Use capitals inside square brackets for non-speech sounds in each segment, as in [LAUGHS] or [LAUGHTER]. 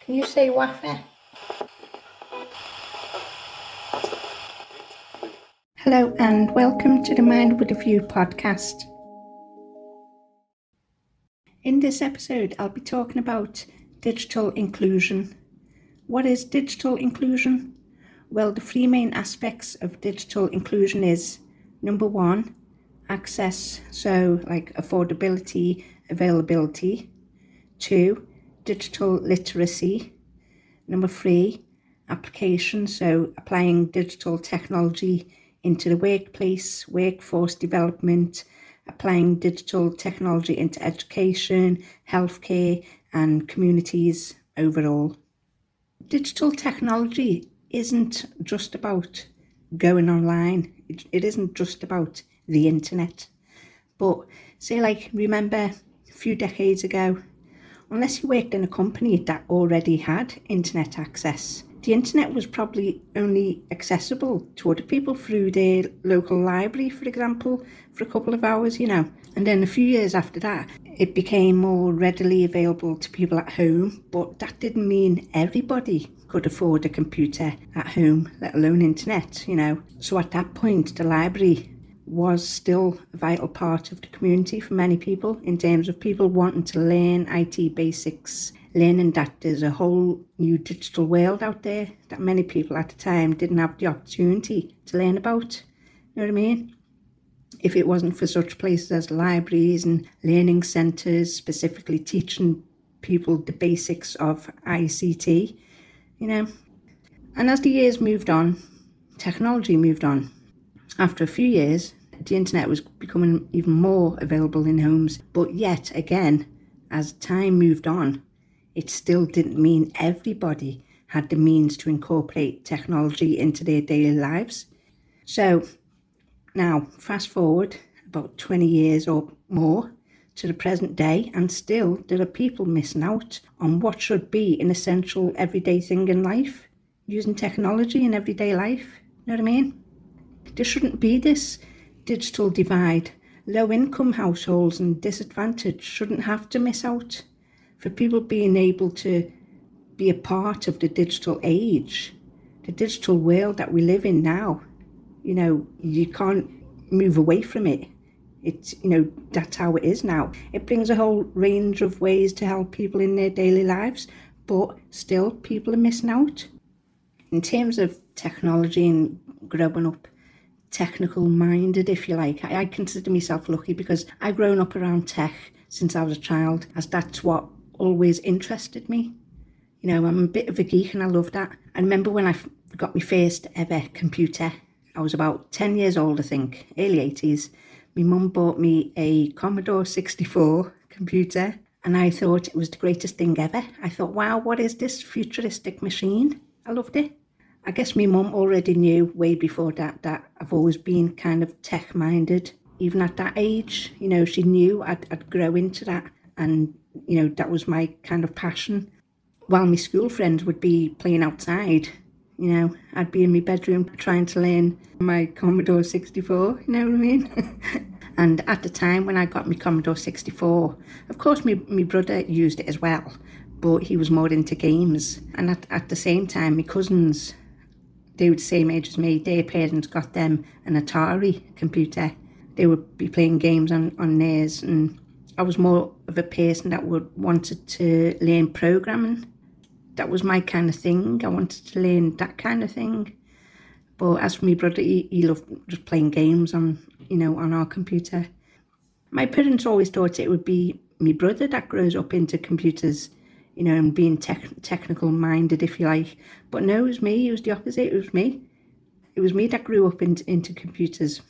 Can you say waffle? Hello and welcome to the Mind with a View podcast. In this episode, I'll be talking about digital inclusion. What is digital inclusion? Well, the three main aspects of digital inclusion is number one, access, so like affordability, availability. Two, digital literacy. Number three, application, so applying digital technology into the workplace, workforce development, applying digital technology into education, healthcare, and communities overall. Digital technology isn't just about going online, it, it isn't just about the internet. But say, like, remember a few decades ago, unless you worked in a company that already had internet access, the internet was probably only accessible to other people through their local library, for example, for a couple of hours, you know. And then a few years after that, it became more readily available to people at home, but that didn't mean everybody could afford a computer at home, let alone internet, you know. So at that point, the library was still a vital part of the community for many people in terms of people wanting to learn IT basics, learning that there's a whole new digital world out there that many people at the time didn't have the opportunity to learn about. You know what I mean? If it wasn't for such places as libraries and learning centres, specifically teaching people the basics of ICT, you know. And as the years moved on, technology moved on. After a few years, the internet was becoming even more available in homes. But yet again, as time moved on, it still didn't mean everybody had the means to incorporate technology into their daily lives. So now, fast forward about 20 years or more to the present day, and still there are people missing out on what should be an essential everyday thing in life, using technology in everyday life. You know what I mean? There shouldn't be this digital divide. Low income households and disadvantaged shouldn't have to miss out. For people being able to be a part of the digital age, the digital world that we live in now, you know, you can't move away from it. It's, you know, that's how it is now. It brings a whole range of ways to help people in their daily lives, but still people are missing out. In terms of technology and growing up, technical minded, if you like. I, I consider myself lucky because I've grown up around tech since I was a child, as that's what always interested me. You know, I'm a bit of a geek and I love that. I remember when I got my first ever computer, I was about 10 years old, I think, early 80s. My mum bought me a Commodore 64 computer and I thought it was the greatest thing ever. I thought, wow, what is this futuristic machine? I loved it. I guess my mum already knew way before that that I've always been kind of tech minded. Even at that age, you know, she knew I'd, I'd grow into that. And, you know, that was my kind of passion. While my school friends would be playing outside, you know, I'd be in my bedroom trying to learn my Commodore 64, you know what I mean? [LAUGHS] and at the time when I got my Commodore 64, of course, my, my brother used it as well, but he was more into games. And at, at the same time, my cousins they were the same age as me. Their parents got them an Atari computer. They would be playing games on, on theirs and I was more of a person that would wanted to learn programming. That was my kind of thing. I wanted to learn that kind of thing. But as for my brother, he, he loved just playing games on, you know, on our computer. My parents always thought it would be my brother that grows up into computers you know, and being tech, technical minded, if you like. But no, it was me. It was the opposite. It was me. It was me that grew up in, into computers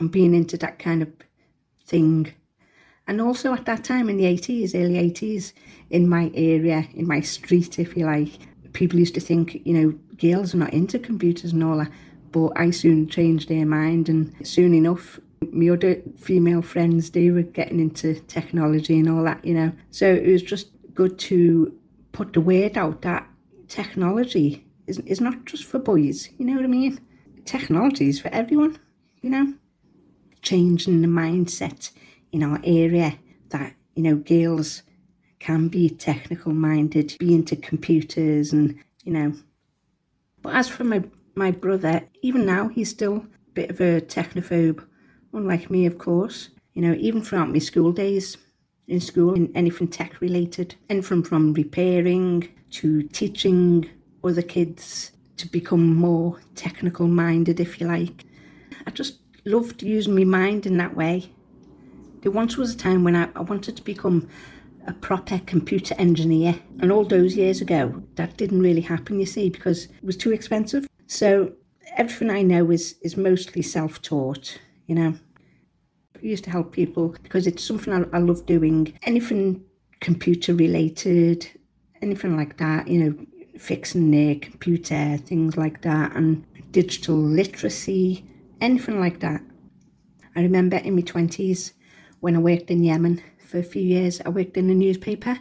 and being into that kind of thing. And also at that time in the 80s, early 80s, in my area, in my street, if you like, people used to think, you know, girls are not into computers and all that. But I soon changed their mind, and soon enough, my other female friends, they were getting into technology and all that, you know. So it was just good to put the word out that technology is, is not just for boys, you know what I mean? Technology is for everyone, you know? Changing the mindset in our area that, you know, girls can be technical minded, be into computers and, you know. But as for my, my brother, even now he's still a bit of a technophobe, unlike me, of course. You know, even throughout my school days, in school, in anything tech related, anything from from repairing to teaching other kids to become more technical minded, if you like. I just loved using my mind in that way. There once was a time when I, I wanted to become a proper computer engineer, and all those years ago, that didn't really happen, you see, because it was too expensive. So everything I know is, is mostly self taught, you know. Used to help people because it's something I, I love doing. Anything computer related, anything like that, you know, fixing their computer, things like that, and digital literacy, anything like that. I remember in my 20s when I worked in Yemen for a few years, I worked in a newspaper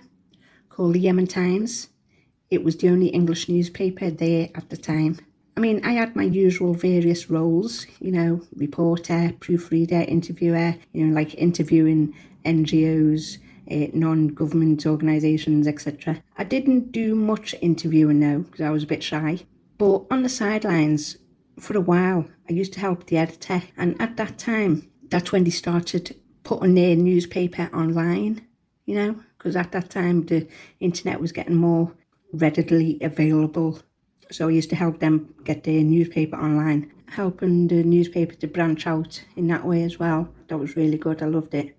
called the Yemen Times. It was the only English newspaper there at the time. I mean, I had my usual various roles, you know, reporter, proofreader, interviewer, you know, like interviewing NGOs, uh, non-government organisations, etc. I didn't do much interviewing though because I was a bit shy. But on the sidelines, for a while, I used to help the editor, and at that time, that's when they started putting their newspaper online. You know, because at that time the internet was getting more readily available. So I used to help them get their newspaper online, helping the newspaper to branch out in that way as well. That was really good. I loved it.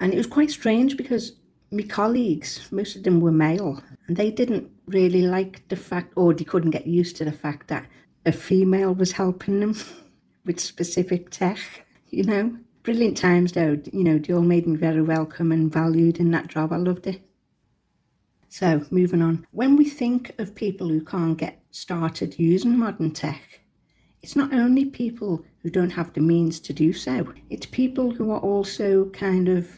And it was quite strange because my colleagues, most of them were male, and they didn't really like the fact, or they couldn't get used to the fact that a female was helping them [LAUGHS] with specific tech, you know. Brilliant times though, you know, they all made me very welcome and valued in that job. I loved it. So, moving on. When we think of people who can't get started using modern tech, it's not only people who don't have the means to do so, it's people who are also kind of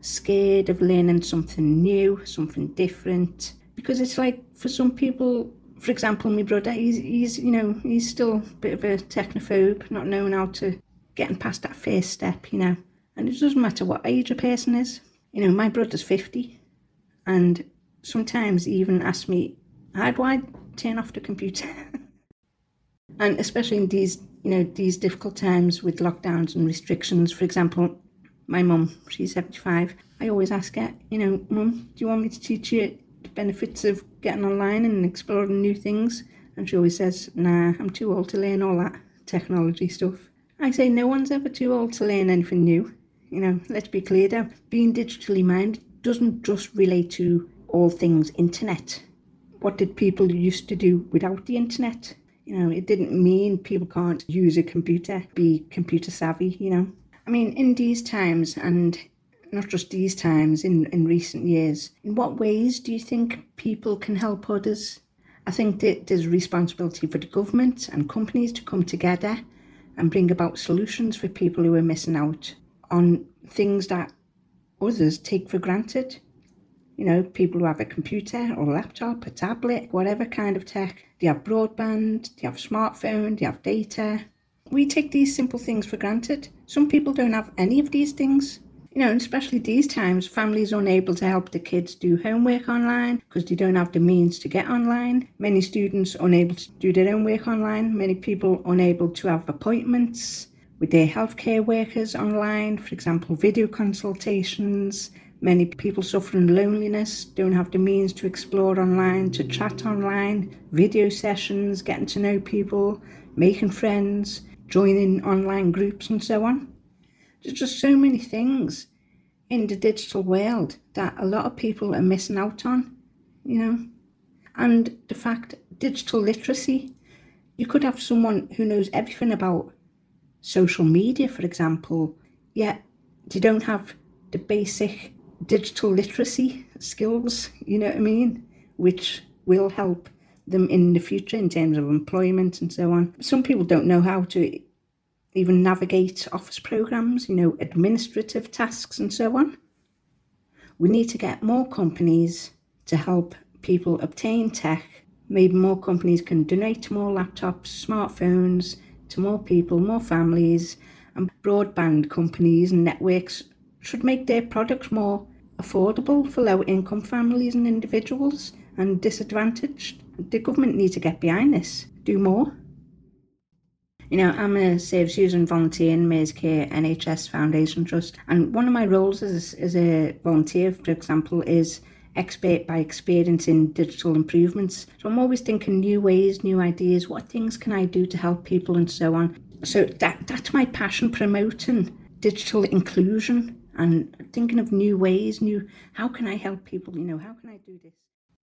scared of learning something new, something different. Because it's like for some people, for example, my brother, he's, he's you know, he's still a bit of a technophobe, not knowing how to getting past that first step, you know. And it doesn't matter what age a person is. You know, my brother's 50, and sometimes he even asks me, how do I turn off the computer? [LAUGHS] and especially in these, you know, these difficult times with lockdowns and restrictions, for example, my mum, she's 75. I always ask her, you know, mum, do you want me to teach you the benefits of getting online and exploring new things? And she always says, nah, I'm too old to learn all that technology stuff. I say no one's ever too old to learn anything new. You know, let's be clear now. Being digitally minded doesn't just relate to all things internet. What did people used to do without the internet? You know, it didn't mean people can't use a computer, be computer savvy, you know. I mean, in these times, and not just these times, in, in recent years, in what ways do you think people can help others? I think that there's responsibility for the government and companies to come together and bring about solutions for people who are missing out on things that others take for granted. You know, people who have a computer or a laptop, a tablet, whatever kind of tech, they have broadband, they have smartphone, they have data, we take these simple things for granted. Some people don't have any of these things. You know, especially these times, families unable to help the kids do homework online because they don't have the means to get online. Many students unable to do their own work online. Many people unable to have appointments with their healthcare workers online, for example, video consultations. Many people suffering loneliness don't have the means to explore online, to chat online, video sessions, getting to know people, making friends joining online groups and so on. There's just so many things in the digital world that a lot of people are missing out on, you know. And the fact digital literacy, you could have someone who knows everything about social media, for example, yet they don't have the basic digital literacy skills, you know what I mean, which will help them in the future in terms of employment and so on. Some people don't know how to even navigate office programs, you know, administrative tasks and so on. We need to get more companies to help people obtain tech. Maybe more companies can donate more laptops, smartphones to more people, more families, and broadband companies and networks should make their products more affordable for low income families and individuals and disadvantaged. The government need to get behind this, do more. You know, I'm a user and volunteer in Mersey Care NHS Foundation Trust, and one of my roles as, as a volunteer, for example, is expert by experience in digital improvements. So I'm always thinking new ways, new ideas, what things can I do to help people and so on. So that that's my passion promoting digital inclusion and thinking of new ways, new how can I help people, you know, how can I do this?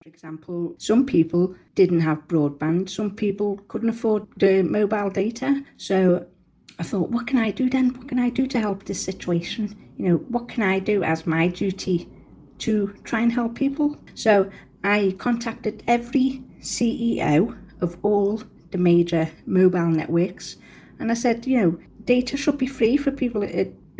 For example, some people didn't have broadband, some people couldn't afford the mobile data. So I thought, what can I do then? What can I do to help this situation? You know, what can I do as my duty to try and help people? So I contacted every CEO of all the major mobile networks and I said, you know, data should be free for people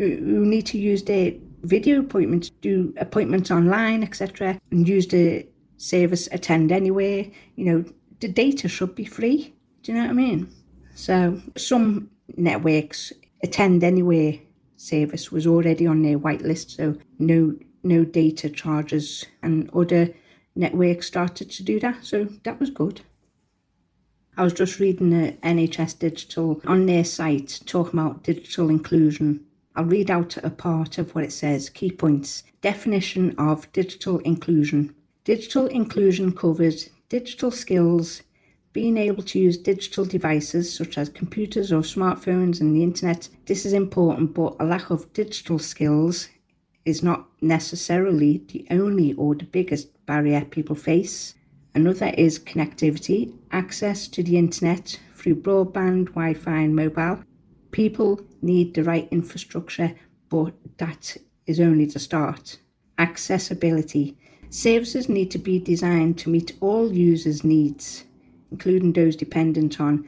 who need to use their video appointments, do appointments online, etc., and use the service attend anywhere. You know, the data should be free. Do you know what I mean? So some networks attend anywhere service was already on their whitelist, so no no data charges, and other networks started to do that. So that was good. I was just reading the NHS Digital on their site talking about digital inclusion. I'll read out a part of what it says. Key points. Definition of digital inclusion. Digital inclusion covers digital skills, being able to use digital devices such as computers or smartphones and the internet. This is important, but a lack of digital skills is not necessarily the only or the biggest barrier people face. Another is connectivity, access to the internet through broadband, Wi Fi, and mobile. People need the right infrastructure, but that is only the start. Accessibility. Services need to be designed to meet all users' needs, including those dependent on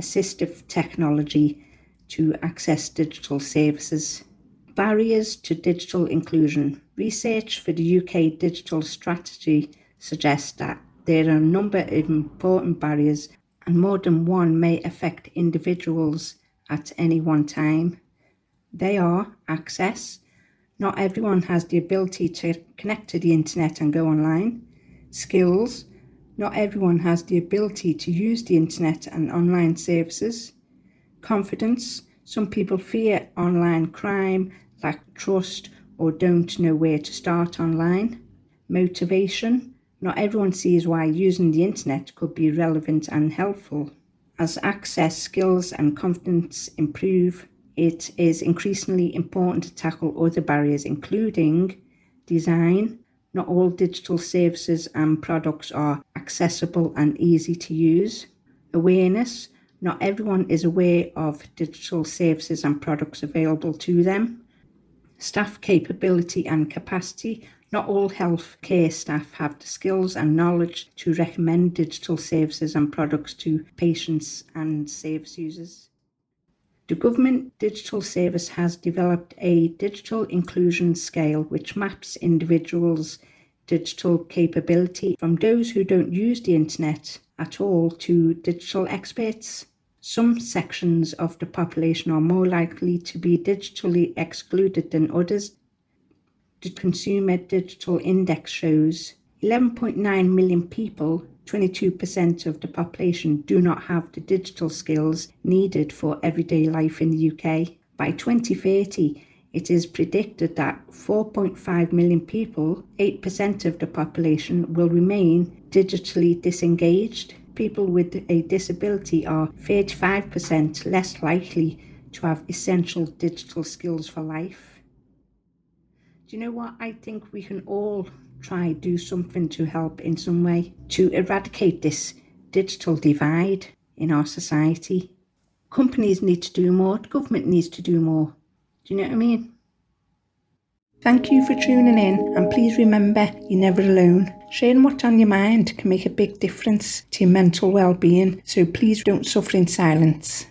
assistive technology to access digital services. Barriers to digital inclusion. Research for the UK digital strategy suggests that there are a number of important barriers, and more than one may affect individuals at any one time. They are access. Not everyone has the ability to connect to the internet and go online. Skills. Not everyone has the ability to use the internet and online services. Confidence. Some people fear online crime, lack trust, or don't know where to start online. Motivation. Not everyone sees why using the internet could be relevant and helpful. As access, skills, and confidence improve, it is increasingly important to tackle other barriers, including design. Not all digital services and products are accessible and easy to use. Awareness. Not everyone is aware of digital services and products available to them. Staff capability and capacity. Not all healthcare staff have the skills and knowledge to recommend digital services and products to patients and service users. The Government Digital Service has developed a digital inclusion scale which maps individuals' digital capability from those who don't use the internet at all to digital experts. Some sections of the population are more likely to be digitally excluded than others the Consumer Digital Index shows 11.9 million people, 22% of the population, do not have the digital skills needed for everyday life in the UK. By 2030, it is predicted that 4.5 million people, 8% of the population, will remain digitally disengaged. People with a disability are 35% less likely to have essential digital skills for life do you know what? I think we can all try do something to help in some way to eradicate this digital divide in our society. Companies need to do more, government needs to do more. Do you know what I mean? Thank you for tuning in, and please remember you're never alone. Sharing what's on your mind can make a big difference to your mental well being, so please don't suffer in silence.